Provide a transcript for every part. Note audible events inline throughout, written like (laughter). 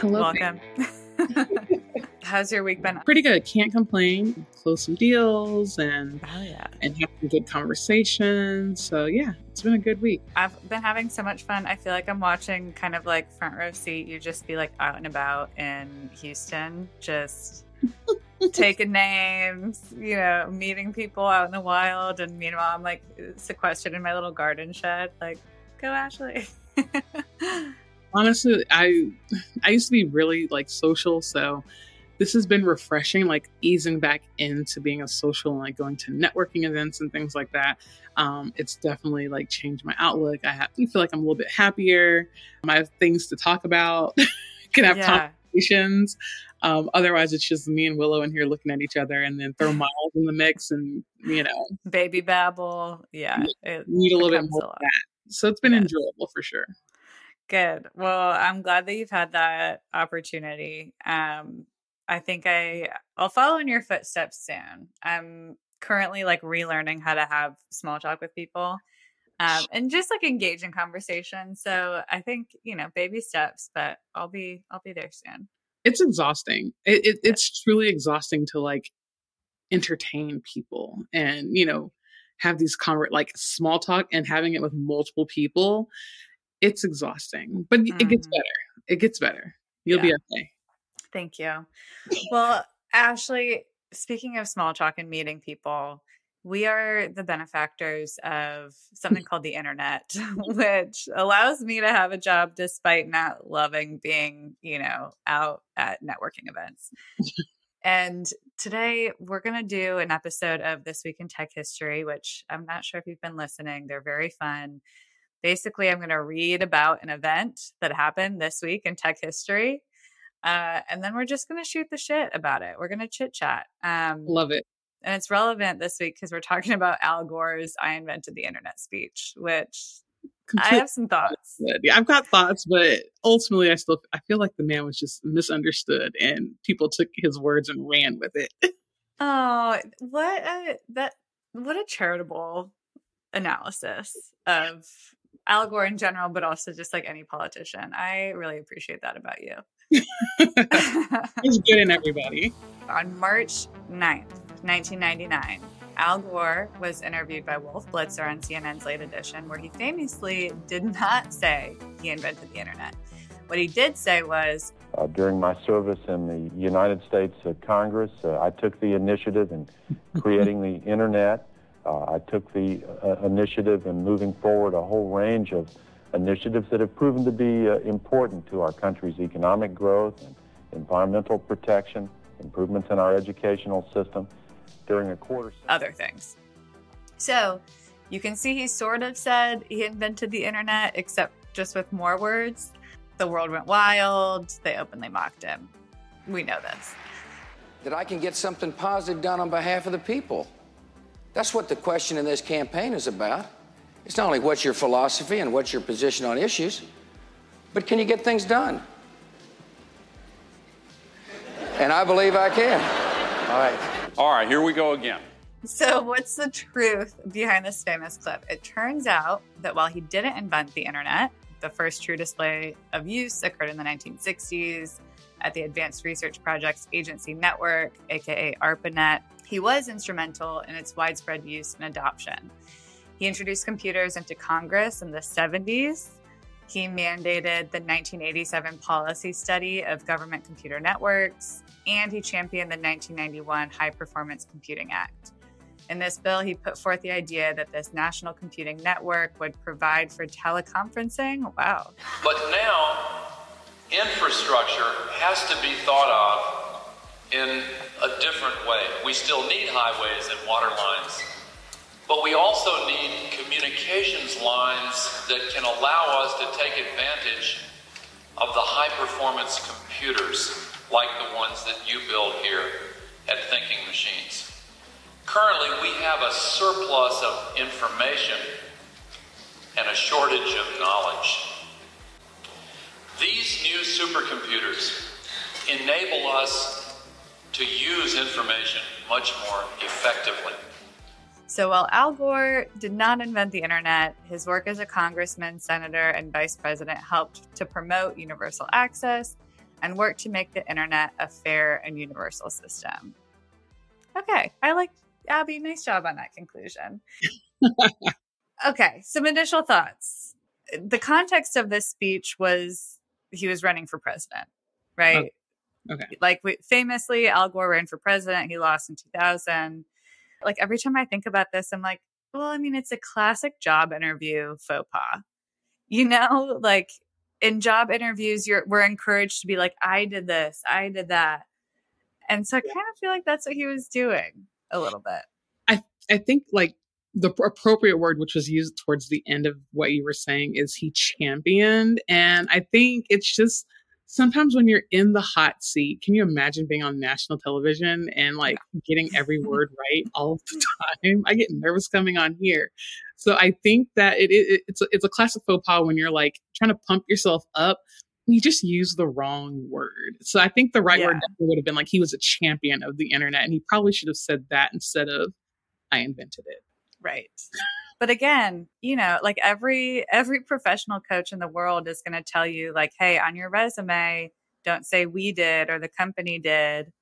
Hello. Welcome. (laughs) How's your week been? Pretty good. Can't complain. Close some deals and Oh yeah. and have some good conversations. So yeah, it's been a good week. I've been having so much fun. I feel like I'm watching kind of like front row seat. You just be like out and about in Houston, just (laughs) taking names, you know, meeting people out in the wild. And meanwhile, I'm like sequestered in my little garden shed. Like, go Ashley. (laughs) Honestly, I I used to be really like social, so this has been refreshing, like easing back into being a social and like going to networking events and things like that. Um, it's definitely like changed my outlook. I have, I feel like I'm a little bit happier. I have things to talk about. (laughs) Can have yeah. conversations. Um, otherwise, it's just me and Willow in here looking at each other, and then throw (laughs) Miles in the mix, and you know, Baby babble. Yeah. It need a little bit more of that. So it's been Yes. enjoyable for sure. Good. Well, I'm glad that you've had that opportunity. Um, I think I I'll follow in your footsteps soon. I'm currently like relearning how to have small talk with people, um, and just like engage in conversation. So I think you know baby steps, but I'll be I'll be there soon. It's exhausting. It, it it's truly exhausting to like entertain people and you know have these conver- like small talk and having it with multiple people. It's exhausting, but it gets Mhm. better. It gets better. You'll be okay. Thank you. Well, Ashley, speaking of small talk and meeting people, we are the benefactors of something (laughs) called the internet, (laughs) which allows me to have a job despite not loving being, you know, out at networking events. and today we're going to do an episode of This Week in Tech History, which I'm not sure if you've been listening. They're very fun. Basically, I'm going to read about an event that happened this week in tech history. Uh, and then we're just going to shoot the shit about it. We're going to chit chat. Um, Love it. and it's relevant this week because we're talking about Al Gore's I invented the internet speech, which I have some thoughts. (laughs) Yeah, I've got thoughts, but ultimately, I still I feel like the man was just misunderstood, and people took his words and ran with it. (laughs) Oh, what a that what a charitable analysis of Al Gore in general, but also just like any politician. I really appreciate that about you. (laughs) He's good in everybody. On March 9th, 1999, Al Gore was interviewed by Wolf Blitzer on CNN's Late Edition, where he famously did not say he invented the internet. What he did say was, Uh, during my service in the United States uh, Congress, uh, I took the initiative in (laughs) creating the internet. Uh, I took the uh, initiative in moving forward a whole range of initiatives that have proven to be uh, important to our country's economic growth and environmental protection, improvements in our educational system. During a quarter other things. So you can see he sort of said he invented the internet, except just with more words. The world went wild. They openly mocked him. We know this. that I can get something positive done on behalf of the people. That's what the question in this campaign is about. It's not only what's your philosophy and what's your position on issues, but can you get things done? And I believe I can. All right. All right, here we go again. So, what's the truth behind this famous clip? It turns out that while he didn't invent the internet, the first true display of use occurred in the 1960s at the Advanced Research Projects Agency Network, aka ARPANET. He was instrumental in its widespread use and adoption. He introduced computers into Congress in the 70s. He mandated the 1987 policy study of government computer networks, and he championed the 1991 High Performance Computing Act. In this bill, he put forth the idea that this national computing network would provide for teleconferencing. Wow. But now, infrastructure has to be thought of in a different way. We still need highways and water lines, but we also need communications lines that can allow us to take advantage of the high performance computers like the ones that you build here at Thinking Machines. Currently, we have a surplus of information and a shortage of knowledge. These new supercomputers enable us to use information much more effectively. So while Al Gore did not invent the internet, his work as a congressman, senator, and vice president helped to promote universal access, and work to make the internet a fair and universal system. Okay, I like Abby. Nice job on that conclusion. (laughs) okay, some initial thoughts. The context of this speech was he was running for president, oh, right? Oh, okay. Like we, famously, Al Gore ran for president. He lost in 2000. Like every time I think about this, I'm like, well, I mean, it's a classic job interview faux pas. You know, (laughs) like in job interviews, you're we're encouraged to be like, I did this, I did that. And so I kind of feel like that's what he was doing a little bit. I I think like the appropriate word which was used towards the end of what you were saying is he championed and I think it's just sometimes when you're in the hot seat, can you imagine being on national television and like getting every (laughs) word right all the time? I get nervous coming on here. So I think that it, it it's a, it's a classic faux pas when you're like trying to pump yourself up. You just use the wrong word. So I think the right yeah. word would have been like he was a champion of the internet, and he probably should have said that instead of I invented it. Right. But again, you know, like every every professional coach in the world is going to tell you like, "Hey, on your resume, don't say we did or the company did.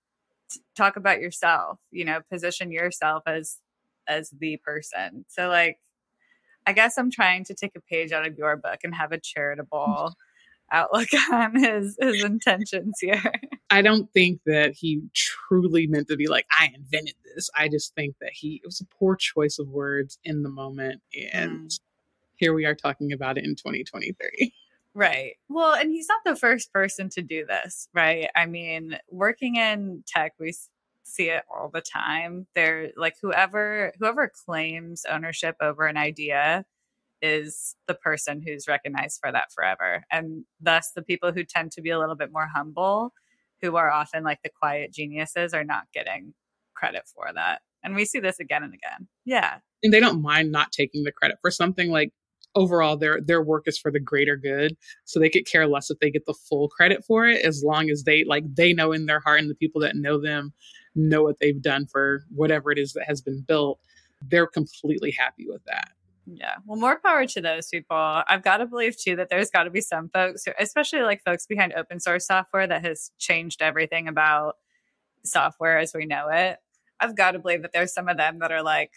Talk about yourself, you know, position yourself as as the person." So like I guess I'm trying to take a page out of your book and have a charitable (laughs) outlook (laughs) on his his intentions here. I don't think that he truly meant to be like I invented this. I just think that he it was a poor choice of words in the moment and mm. here we are talking about it in 2023. Right. Well, and he's not the first person to do this, right? I mean, working in tech, we see it all the time. They're like whoever whoever claims ownership over an idea is the person who's recognized for that forever. And thus the people who tend to be a little bit more humble, who are often like the quiet geniuses, are not getting credit for that. And we see this again and again. Yeah. And they don't mind not taking the credit for something like overall their their work is for the greater good so they could care less if they get the full credit for it as long as they like they know in their heart and the people that know them know what they've done for whatever it is that has been built, they're completely happy with that. Yeah. Well, more power to those people. I've got to believe too that there's got to be some folks, especially like folks behind open source software that has changed everything about software as we know it. I've got to believe that there's some of them that are like,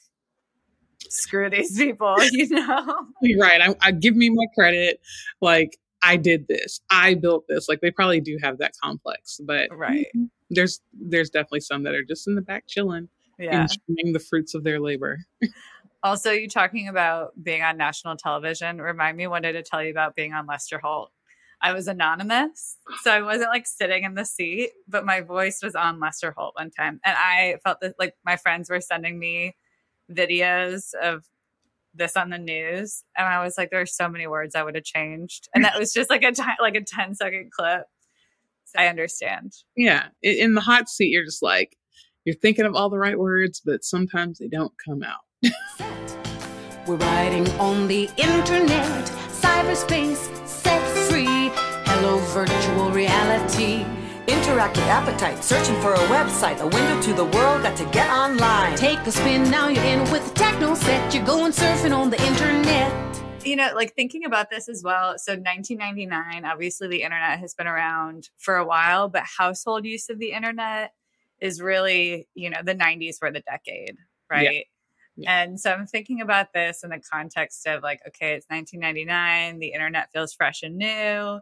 screw these people, (laughs) you know? right. I, I give me my credit. Like, I did this. I built this. Like, they probably do have that complex, but right (laughs) there's there's definitely some that are just in the back chilling, yeah, enjoying the fruits of their labor. (laughs) also, you talking about being on national television remind me day to tell you about being on Lester Holt. I was anonymous, so I wasn't like sitting in the seat, but my voice was on Lester Holt one time, and I felt that like my friends were sending me videos of this on the news and i was like there are so many words i would have changed and that was just like a like a 10 second clip I understand. Yeah. In the hot seat, you're just like, you're thinking of all the right words, but sometimes they don't come out. We're riding on the internet, cyberspace, set free. Hello, virtual reality. Interactive appetite, searching for a website, a window to the world, got to get online. Take a spin, now you're in with the techno set. You're going surfing on the internet you know, like thinking about this as well. So 1999, obviously the internet has been around for a while, but household use of the internet is really, you know, the 90s were the decade, right? Yeah. Yeah. And so I'm thinking about this in the context of like, okay, it's 1999, the internet feels fresh and new.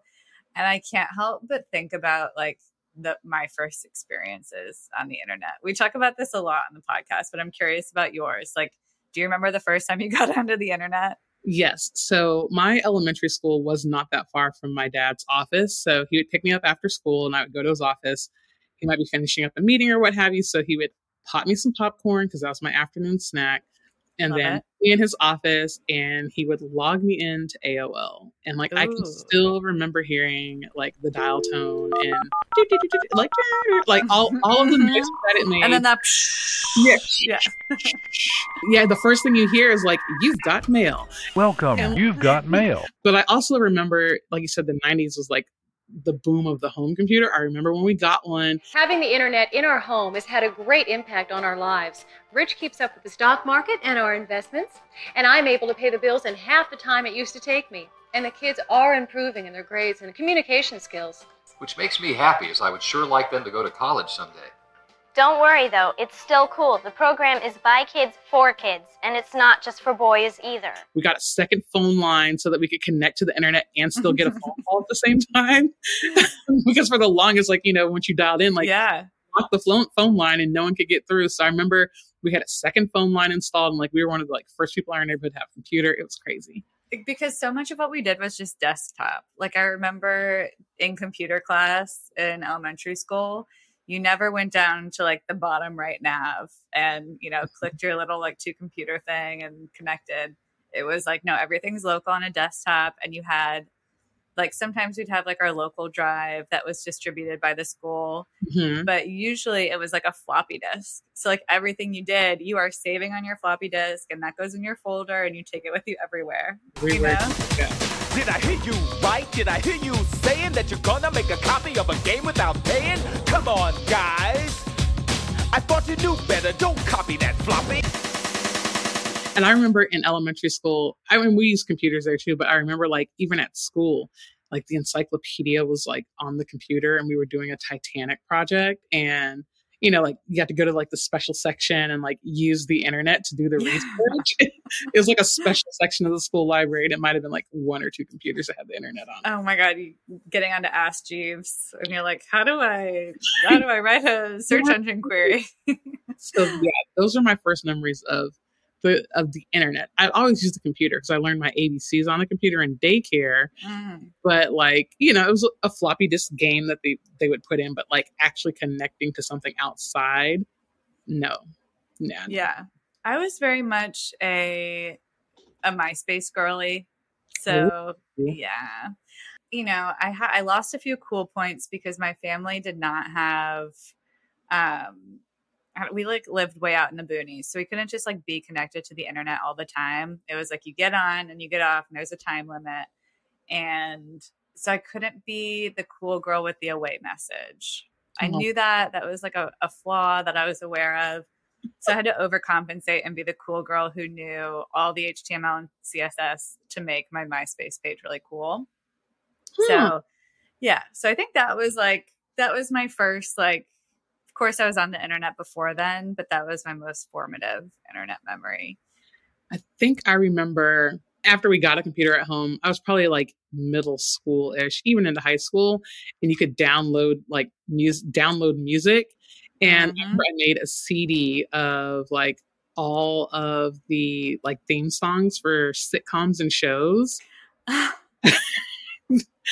And I can't help but think about like the my first experiences on the internet. We talk about this a lot on the podcast, but I'm curious about yours. Like, do you remember the first time you (laughs) got onto the internet? Yes. So my elementary school was not that far from my dad's office. So he would pick me up after school and I would go to his office. He might be finishing up a meeting or what have you. So he would pop me some popcorn because that was my afternoon snack and Love then it. in his office and he would log me into AOL. And like Ooh. I can still remember hearing like the dial tone and like (laughs) like all, all of the noise (laughs) that it made. And then that yeah. yeah. (laughs) yeah, the first thing you hear is like, you've got mail. Welcome, and, you've got mail. But I also remember, like you said, the 90s was like the boom of the home computer. I remember when we got one. Having the internet in our home has had a great impact on our lives. Rich keeps up with the stock market and our investments, and I'm able to pay the bills in half the time it used to take me. And the kids are improving in their grades and communication skills. which makes me happy as I would sure like them to go to college someday. Don't worry though, it's still cool. The program is by kids for kids, and it's not just for boys either. We got a second phone line so that we could connect to the internet and still get a (laughs) phone call at the same time. (laughs) because for the longest, like, you know, once you dialed in, like, yeah, lock the phone, phone line and no one could get through. So I remember we had a second phone line installed and like we were one of the like first people in our neighborhood to have a computer. It was crazy because so much of what we did was just desktop. Like I remember in computer class in elementary school, you never went down to like the bottom right nav and you know (laughs) clicked your little like two computer thing and connected it was like no everything's local on a desktop and you had like sometimes we'd have like our local drive that was distributed by the school mm-hmm. but usually it was like a floppy disk so like everything you did you are saving on your floppy disk and that goes in your folder and you take it with you everywhere. You know? Did I hear you right? Did I hear you saying that you're gonna make a copy of a game without paying? Come on, guys. I thought you knew better. Don't copy that floppy. And I remember in elementary school, I mean, we used computers there too, but I remember like even at school, like the encyclopedia was like on the computer and we were doing a Titanic project and you know, like you have to go to like the special section and like use the internet to do the yeah. research. (laughs) it was like a special section of the school library, and it might have been like one or two computers that had the internet on. Oh my god, getting onto Ask Jeeves, and you're like, how do I, how do I write a search engine query? (laughs) so yeah, those are my first memories of the of the internet. I always used the computer because I learned my ABCs on the computer in daycare. Mm. But like, you know, it was a floppy disk game that they they would put in, but like actually connecting to something outside, no, no. Yeah, I was very much a a MySpace girly. So Ooh. yeah, you know, I ha- I lost a few cool points because my family did not have um we like lived way out in the boonies so we couldn't just like be connected to the internet all the time. It was like you get on and you get off and there's a time limit. And so i couldn't be the cool girl with the away message. I knew that that was like a, a flaw that i was aware of. So i had to overcompensate and be the cool girl who knew all the html and css to make my myspace page really cool. Hmm. so yeah so i think that was like that was my first like course, I was on the internet before then, but that was my most formative internet memory. I think I remember after we got a computer at home, I was probably like middle school ish, even into high school, and you could download like music, download music. And mm-hmm. I made a CD of like all of the like theme songs for sitcoms and shows. (laughs)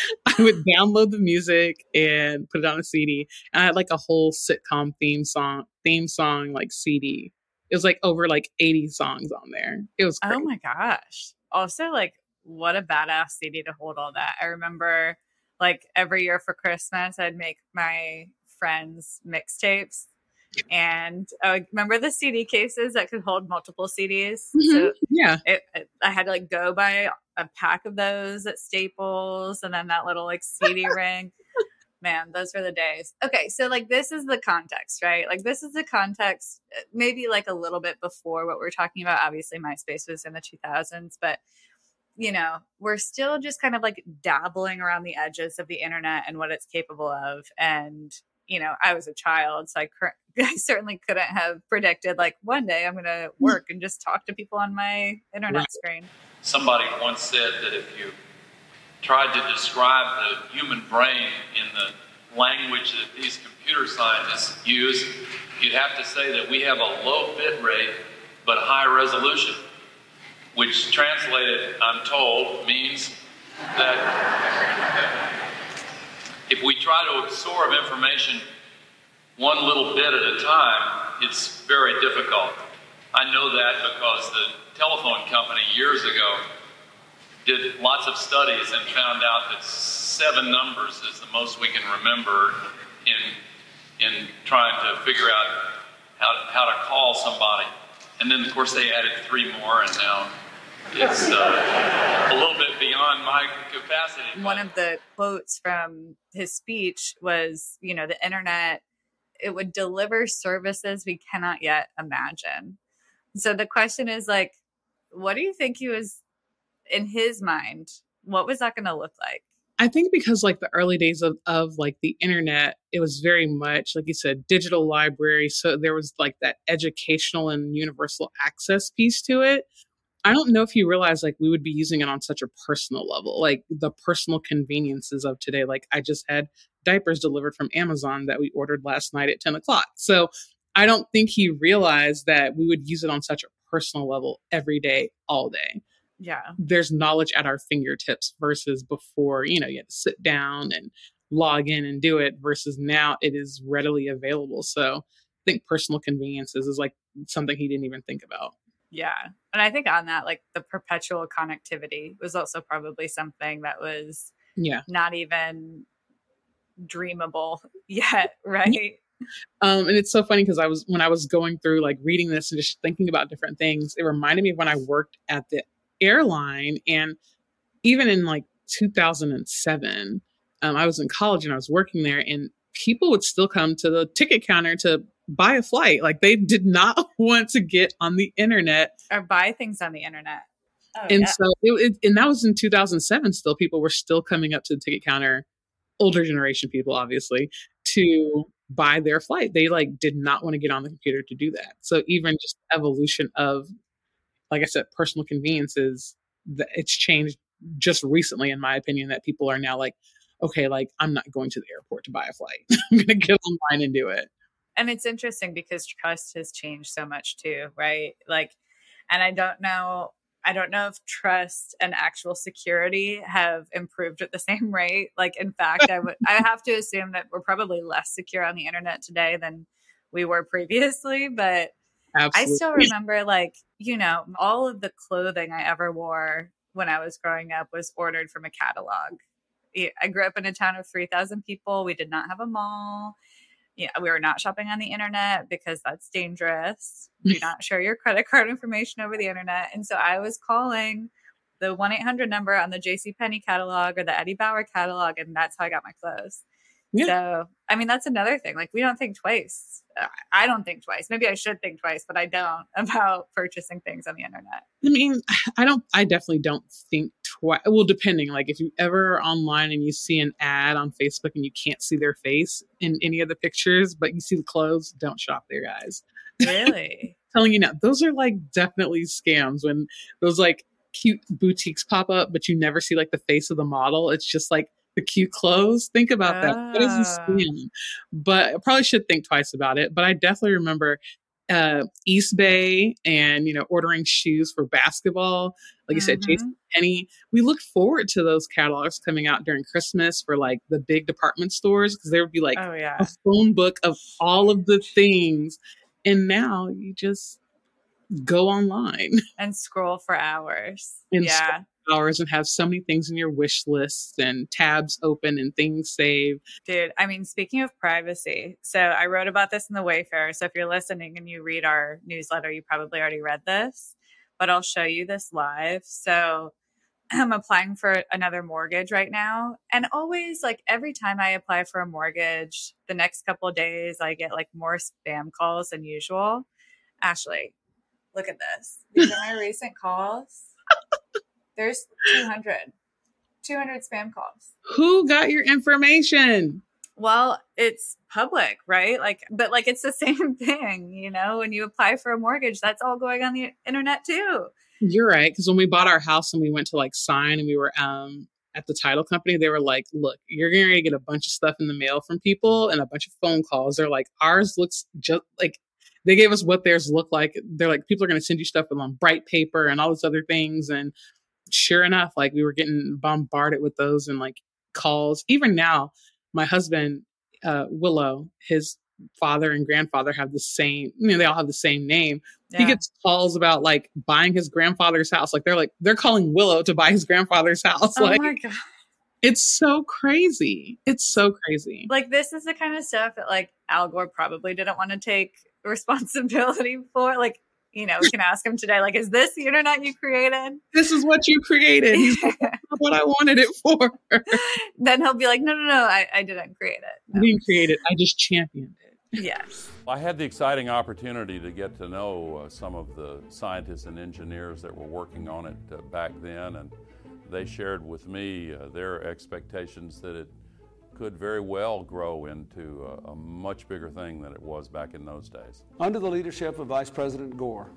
(laughs) I would download the music and put it on a CD. And I had like a whole sitcom theme song, theme song like CD. It was like over like 80 songs on there. It was oh crazy. Oh my gosh. Also like what a badass CD to hold all that. I remember like every year for Christmas I'd make my friends mixtapes and uh, remember the CD cases that could hold multiple CDs. Mm-hmm. So yeah, it, it, I had to like go buy a pack of those at Staples, and then that little like CD (laughs) ring. Man, those were the days. Okay, so like this is the context, right? Like this is the context, uh, maybe like a little bit before what we're talking about. Obviously, MySpace was in the 2000s, but you know, we're still just kind of like dabbling around the edges of the internet and what it's capable of. And you know, I was a child, so I, (laughs) I certainly couldn't have predicted like one day I'm going to hmm. work and just talk to people on my internet right. screen. Somebody once said that if you tried to describe the human brain in the language that these computer scientists use, you'd have to say that we have a low bit rate but high resolution, which translated, I'm told, means that if we try to absorb information one little bit at a time, it's very difficult. I know that because the telephone company years ago did lots of studies and found out that seven numbers is the most we can remember in, in trying to figure out how, how to call somebody. And then, of course, they added three more, and now it's uh, a little bit beyond my capacity. One of the quotes from his speech was, you know, the internet it would deliver services we cannot yet imagine. So the question is like, what do you think he was in his mind? What was that going to look like? I think because like the early days of, of like the internet, it was very much like you said, digital library. So there was like that educational and universal access piece to it. I don't know if you realize like we would be using it on such a personal level, like the personal conveniences of today. Like I just had diapers delivered from Amazon that we ordered last night at 10 o'clock. So I don't think he realized that we would use it on such a personal level every day, all day. Yeah. There's knowledge at our fingertips versus before, you know, you had to sit down and log in and do it versus now it is readily available. So I think personal conveniences is like something he didn't even think about. Yeah. And I think on that, like the perpetual connectivity was also probably something that was yeah not even dreamable (laughs) yet, right? Um, and it's so funny because I was when I was going through like reading this and just thinking about different things, it reminded me of when I worked at the airline and even in like 2007, um, I was in college and I was working there, and people would still come to the ticket counter to buy a flight. Like they did not (laughs) want to get on the internet or buy things on the internet. Oh, and yeah. so it, it, and that was in 2007 still people were still coming up to the ticket counter older generation people obviously to buy their flight they like did not want to get on the computer to do that so even just evolution of like i said personal conveniences that it's changed just recently in my opinion that people are now like okay like i'm not going to the airport to buy a flight (laughs) i'm going to get online and do it and it's interesting because trust has changed so much too right like and i don't know I don't know if trust and actual security have improved at the (laughs) same rate. Like, in fact, I would I have to assume that we're probably less secure on the internet today than we were previously. But Absolutely. I still remember, like, you know, all of the clothing I ever wore when I was growing up was ordered from a catalog. I grew up in a town of 3,000 people. We did not have a mall yeah, we were not shopping on the internet because that's dangerous. (laughs) Do not share your credit card information over the internet. And so I was calling the 1 800 number on the J.C. Penney catalog or the Eddie Bauer catalog, and that's how I got my clothes. Yeah. So, I mean, that's another thing. Like, we don't think twice. Uh, I don't think twice. Maybe I should think twice, but I don't (laughs) about purchasing things on the internet. I mean, (sighs) I don't, I definitely don't think twice. Well, depending, like if you ever online and you see an ad on Facebook and you can't see their face in any of the pictures, but you see the clothes, don't shop there, guys. Really? (laughs) Telling you now, those are like definitely scams when those like cute boutiques pop up, but you never see like the face of the model. It's just like, the cute clothes. Think about that. What is a ah. scam? But I probably should think twice about it. But I definitely remember uh, Eastbay and you know ordering shoes for basketball. Like you mm-hmm. said, J.C. Penney. We look forward to those catalogs coming out during Christmas for like the big department stores because there would be like oh, yeah. a phone book of all of the things. And now you just go online (laughs) and scroll for hours. And yeah hours and have so many things in your wish list and tabs open and things saved. Dude, I mean, speaking of privacy, so I wrote about this in the Wayfarer. So if you're listening and you read our newsletter, you probably already read this, but I'll show you this live. So (clears throat) I'm applying for another mortgage right now. And always, like, every time I apply for a mortgage, the next couple of days, I get like more spam calls than usual. Ashley, look at this. These are my (laughs) recent calls. There's 200. 200 spam calls. Who got your information? Well, it's public, right? Like, but like it's the (laughs) same thing, you know, when you apply for a mortgage, that's all going on the internet too. You're right. Because when we bought our house and we went to like sign and we were um, at the title company, they were like, look, you're going to get a bunch of stuff in the mail from people and a bunch of phone calls. They're like, ours looks just like they gave us what theirs looked like. They're like, people are going to send you stuff on bright paper and all these other things. And sure enough, like we were getting bombarded with those and like calls. Even now, my husband, uh, Willow, his father and grandfather have the same, you know, they all have the same name. Yeah. He gets calls about like buying his grandfather's house. Like they're like, they're calling Willow to buy his grandfather's house. Oh like, my God. It's so crazy. It's so crazy. Like this is the kind of stuff that like Al Gore probably didn't want to take (laughs) responsibility for. Like you know, we can ask him today, like, is this the internet you created? This is what you created. (laughs) What I wanted it for. (laughs) then he'll be like, no, no, no, I, I didn't create it. No. I didn't create it. I just championed it. Yes. I had the exciting opportunity to get to know uh, some of the scientists and engineers that were working on it uh, back then. And they shared with me uh, their expectations that it could very well grow into a, a much bigger thing than it was back in those days. Under the leadership of Vice President Gore,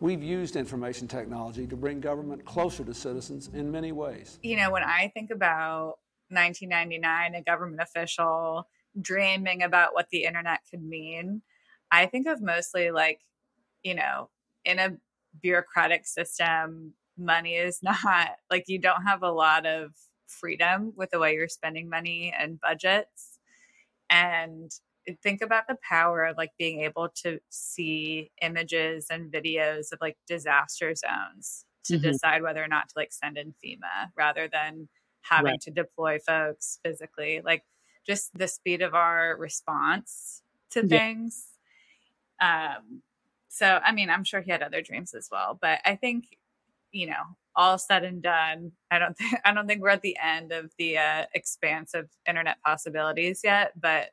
we've used information technology to bring government closer to citizens in many ways. You know, when I think about 1999, a government official dreaming about what the internet could mean, I think of mostly like, you know, in a bureaucratic system, money is (laughs) not like you don't have a lot of freedom with the way you're spending money and budgets. And think about the power of like being able to see images and videos of like disaster zones to mm-hmm. decide whether or not to like send in FEMA rather than having right. to deploy folks physically. Like just the speed of our response to yeah. things. Um, so, I mean, I'm sure he had other dreams as well, but I think, you know, all said and done, I don't think (laughs) I don't think we're at the end of the uh, expanse of internet possibilities yet. But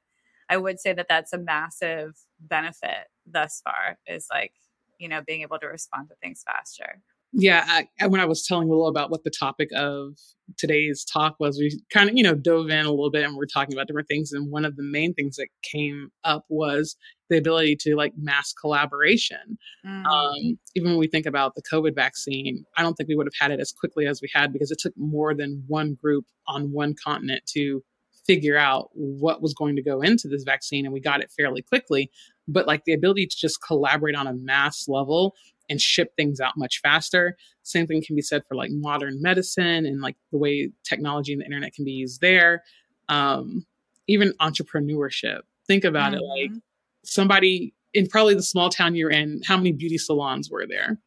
I would say that that's a massive benefit thus far. Is like you know being able to respond to things faster. Yeah, I, when I was telling Willow about what the topic of today's talk was, we kind of, you know, dove in a little bit and we we're talking about different things. And one of the main things that came up was the ability to like mass collaboration. Mm. Um, even when we think about the COVID vaccine, I don't think we would have had it as quickly as we had because it took more than one group on one continent to figure out what was going to go into this vaccine and we got it fairly quickly but like the ability to just collaborate on a mass level and ship things out much faster. Same thing can be said for like modern medicine and like the way technology and the internet can be used there. Um, even entrepreneurship. Think about mm-hmm. it like mm-hmm. Somebody in probably the small town you're in, how many beauty salons were there?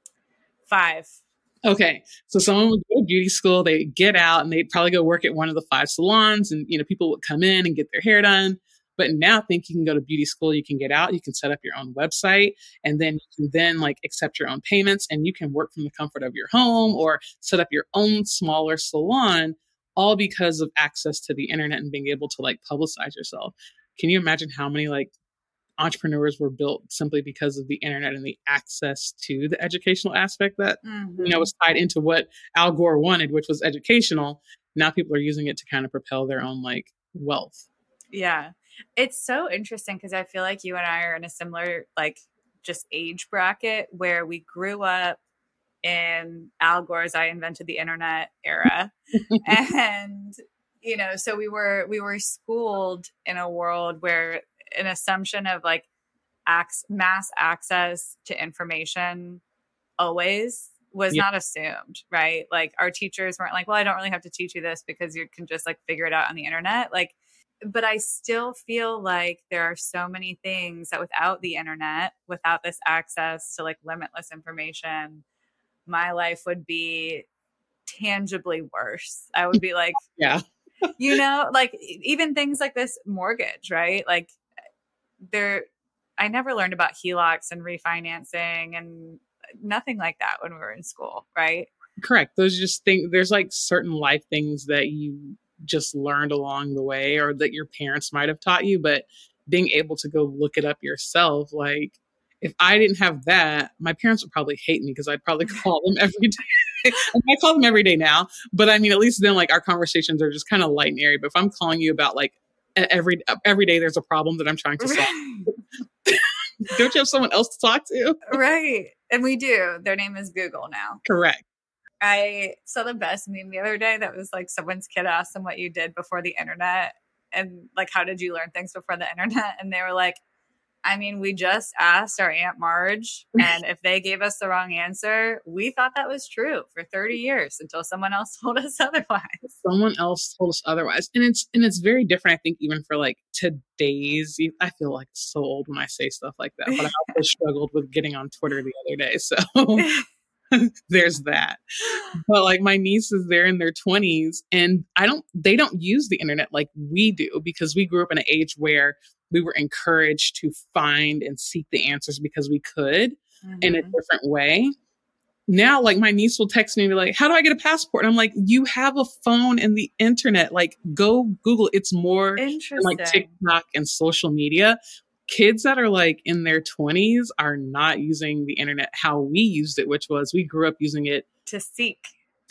Five. Okay. So someone would go to beauty school, they get out and they'd probably go work at one of the five salons and you know, people would come in and get their hair done. But now think you can go to beauty school, you can get out, you can set up your own website, and then you can then like accept your own payments and you can work from the comfort of your home or set up your own smaller salon, all because of access to the internet and being able to like publicize yourself. Can you imagine how many like entrepreneurs were built simply because of the internet and the access to the educational aspect that mm-hmm. you know was tied into what Al Gore wanted, which was educational. Now people are using it to kind of propel their own like wealth. Yeah. It's so interesting because I feel like you and I are in a similar, like, just age bracket where we grew up in Al Gore's I invented the internet era. (laughs) and, you know, so we were, we were schooled in a world where an assumption of like ac- mass access to information always was not assumed, right? Like our teachers weren't like, well, I don't really have to teach you this because you can just like figure it out on the internet. Like but I still feel like there are so many things that without the internet, without this access to like limitless information, my life would be tangibly worse. I would be like, (laughs) yeah, you know, like even things like this mortgage, right? Like there, I never learned about HELOCs and refinancing and nothing like that when we were in school, right? Correct. Those just things, there's like certain life things that you just learned along the way or that your parents might have taught you, but being able to go look it up yourself, like if I didn't have that, my parents would probably hate me because I'd probably (laughs) call them every day. (laughs) I call them every day now, but I mean, at least then like our conversations are just kind of light and airy. But if I'm calling you about like every every day, there's a problem that I'm trying to solve. (laughs) Don't you have someone else to talk to? Right. And we do. Their name is Google now. Correct. I saw the best meme the other day that was like someone's kid asked them what you did before the internet and like how did you learn things before the internet and they were like I mean, we just asked our Aunt Marge, (laughs) and if they gave us the wrong answer, we thought that was true for 30 years until someone else (laughs) told us otherwise. Someone else told us otherwise. And it's and it's very different, I think, even for like today's I feel like so old when I say stuff like that. But I (laughs) also struggled with getting on Twitter the other day. So (laughs) there's that. But like my nieces, they're in their 20s and I don't, they don't use the internet like we do because we grew up in an age where we were encouraged to find and seek the answers because we could mm-hmm. in a mm-hmm. different way. Now, like my niece will text me and be like, How do I get a passport? And I'm like, You have a phone and the internet. Like, go Google. It's more like TikTok and social media kids that are like in their 20s are not using the internet how we used it, which was we grew up using it to seek.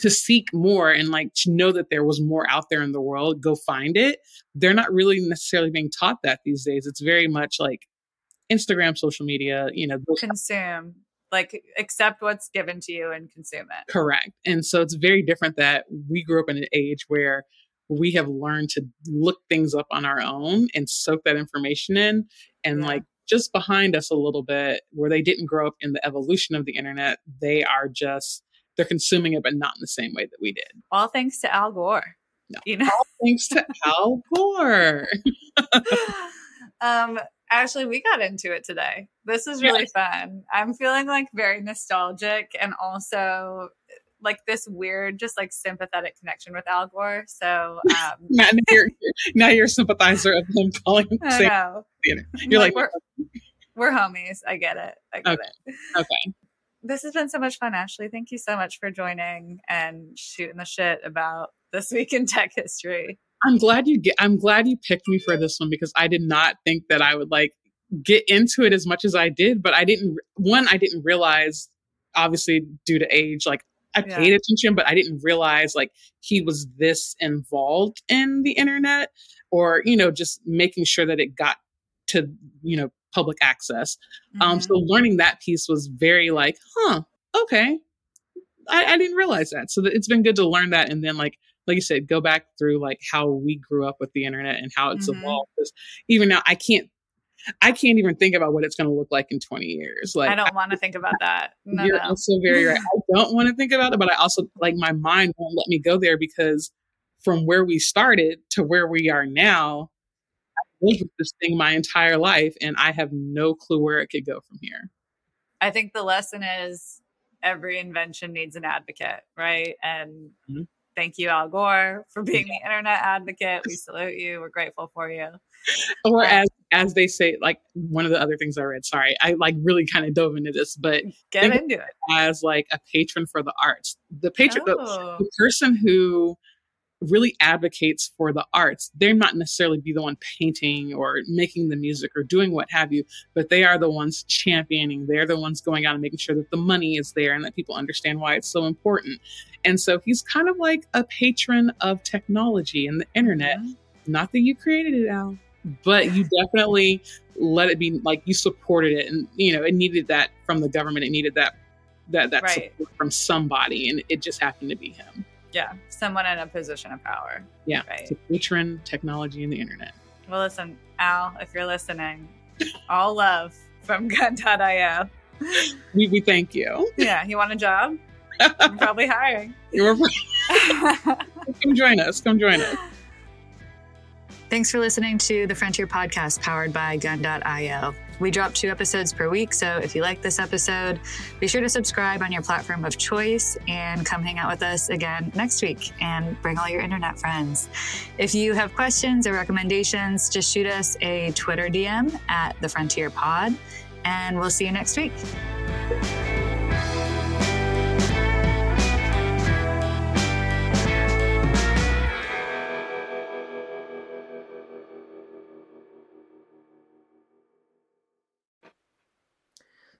to seek more and like to know that there was more out there in the world, go find it. They're not really necessarily being taught that these days. It's very much like Instagram, social media, you know, consume, like accept what's given to you and consume it. Correct. And so it's very different that we grew up in an age where we have learned to look things up on our own and soak that information in and yeah. like just behind us a little bit where they didn't grow up in the evolution of the internet they are just they're consuming it but not in the same way that we did all thanks to al gore no, you know all thanks to al gore (laughs) (laughs) um Ashley, we got into it today. This is really yeah. fun. I'm feeling like very nostalgic and also like this weird, just like sympathetic connection with Al Gore. So (laughs) um, now, you're, now you're a sympathizer of him calling. I know. You're like, like we're, we're, homies. I get it. I get okay. it. Okay. This has been so much fun, Ashley. Thank you so much for joining and shooting the shit about this week in tech history. I'm glad you get. I'm glad you picked me for this one because I did not think that I would like get into it as much as I did. But I didn't. One, I didn't realize, obviously due to age, like I yeah. paid attention, but I didn't realize like he was this involved in the internet or, you know, just making sure that it got to, you know, public access. Mm-hmm. Um, so mm-hmm. learning that piece was very like, huh, okay. I, I didn't realize that. So it's been good to learn that. And then like, like you said, go back through like how we grew up with the internet and how it's mm-hmm. evolved. Because even now, I can't I can't even think about what it's going to look like in 20 years. Like I don't want to think about that. No, you're no. also very right. I don't want to think about it, but I also like my mind won't let me go there because from where we started to where we are now, I've lived with this thing my entire life, and I have no clue where it could go from here. I think the lesson is every invention needs an advocate, right? And mm-hmm. thank you, Al Gore, for being the internet advocate. We (laughs) salute you. We're grateful for you. Or as as they say, like one of the other things I read, sorry, I like really kind of dove into this, but get into it as like a patron for the arts. The patron, oh. the, the person who really advocates for the arts. they're not necessarily be the one painting or making the music or doing what have you, but they are the ones championing. They're the ones going out and making sure that the money is there and that people understand why it's so important. And so he's kind of like a patron of technology and the internet. Mm-hmm. Not that you created it, Al but you definitely let it be like you supported it and you know it needed that from the government. It needed that that that right. support from somebody and it just happened to be him. Yeah someone in a position of power. Yeah right. patron technology and the internet. Well listen al if you're listening all love from (laughs) gun.io we, we thank you. Yeah you want a job? (laughs) I'm probably hiring. You're, (laughs) come join us. Come join us Thanks for listening to the Frontier Podcast powered by Gun.io. We drop two episodes per week, so if you like this episode, be sure to subscribe on your platform of choice and come hang out with us again next week and bring all your internet friends. If you have questions or recommendations, just shoot us a Twitter DM at the Frontier Pod, and we'll see you next week.